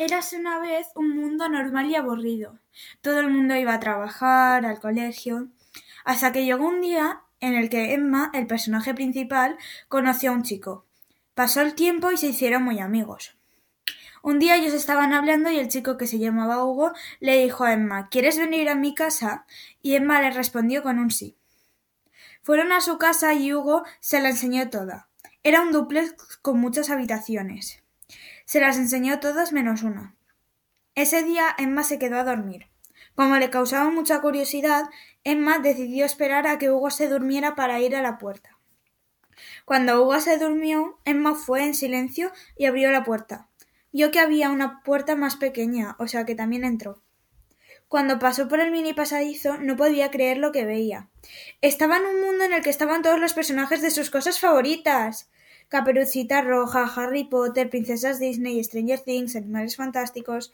Érase una vez un mundo normal y aburrido. Todo el mundo iba a trabajar, al colegio, hasta que llegó un día en el que Emma, el personaje principal, conoció a un chico. Pasó el tiempo y se hicieron muy amigos. Un día ellos estaban hablando y el chico que se llamaba Hugo le dijo a Emma ¿Quieres venir a mi casa? y Emma le respondió con un sí. Fueron a su casa y Hugo se la enseñó toda. Era un duplex con muchas habitaciones. Se las enseñó todas menos una. Ese día Emma se quedó a dormir. Como le causaba mucha curiosidad, Emma decidió esperar a que Hugo se durmiera para ir a la puerta. Cuando Hugo se durmió, Emma fue en silencio y abrió la puerta. Vio que había una puerta más pequeña, o sea que también entró. Cuando pasó por el mini pasadizo no podía creer lo que veía. Estaba en un mundo en el que estaban todos los personajes de sus cosas favoritas. Caperucita Roja, Harry Potter, Princesas Disney, Stranger Things, Animales Fantásticos.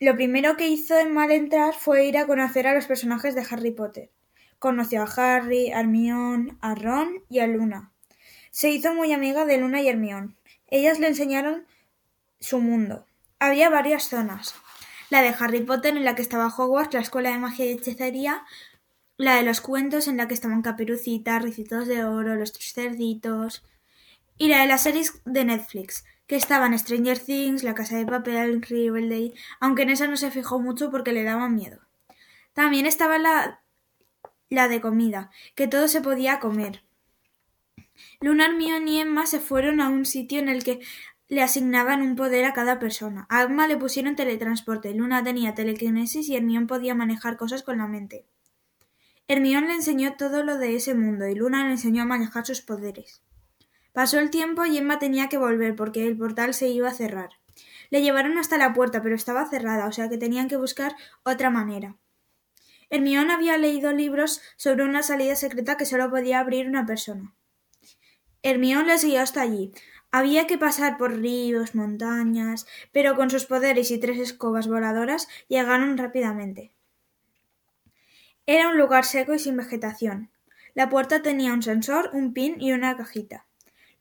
Lo primero que hizo en mal entrar fue ir a conocer a los personajes de Harry Potter. Conoció a Harry, a Hermione, a Ron y a Luna. Se hizo muy amiga de Luna y Hermione. Ellas le enseñaron su mundo. Había varias zonas. La de Harry Potter en la que estaba Hogwarts, la escuela de magia y hechicería, la de los cuentos en la que estaban Caperucita, Ricitos de Oro, Los Tres Cerditos, y la de las series de Netflix, que estaban Stranger Things, La Casa de Papel, Riverdale, aunque en esa no se fijó mucho porque le daba miedo. También estaba la, la de comida, que todo se podía comer. Luna, Hermione y Emma se fueron a un sitio en el que le asignaban un poder a cada persona. A Emma le pusieron teletransporte, Luna tenía telequinesis y Hermione podía manejar cosas con la mente. Hermione le enseñó todo lo de ese mundo y Luna le enseñó a manejar sus poderes. Pasó el tiempo y Emma tenía que volver porque el portal se iba a cerrar. Le llevaron hasta la puerta, pero estaba cerrada, o sea que tenían que buscar otra manera. Hermione había leído libros sobre una salida secreta que solo podía abrir una persona. Hermione les guió hasta allí. Había que pasar por ríos, montañas, pero con sus poderes y tres escobas voladoras llegaron rápidamente. Era un lugar seco y sin vegetación. La puerta tenía un sensor, un pin y una cajita.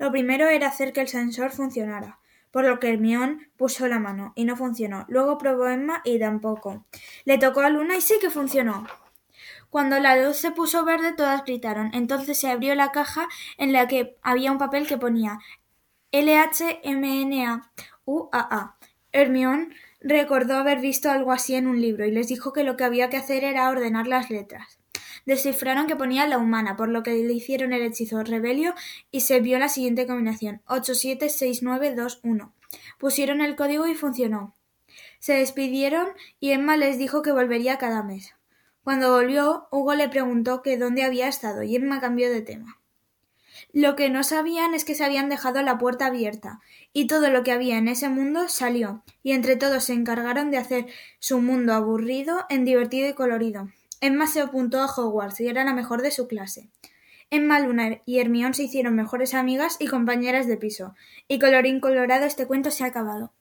Lo primero era hacer que el sensor funcionara, por lo que Hermione puso la mano y no funcionó. Luego probó Emma y tampoco. Le tocó a Luna y sí que funcionó. Cuando la luz se puso verde todas gritaron. Entonces se abrió la caja en la que había un papel que ponía LHMNA Hermione recordó haber visto algo así en un libro y les dijo que lo que había que hacer era ordenar las letras. Descifraron que ponía la humana, por lo que le hicieron el hechizo Rebelio y se vio la siguiente combinación: 876921. Pusieron el código y funcionó. Se despidieron y Emma les dijo que volvería cada mes. Cuando volvió, Hugo le preguntó que dónde había estado y Emma cambió de tema. Lo que no sabían es que se habían dejado la puerta abierta, y todo lo que había en ese mundo salió, y entre todos se encargaron de hacer su mundo aburrido en divertido y colorido. Emma se apuntó a Hogwarts y era la mejor de su clase. Emma, Luna y Hermione se hicieron mejores amigas y compañeras de piso. Y colorín colorado este cuento se ha acabado.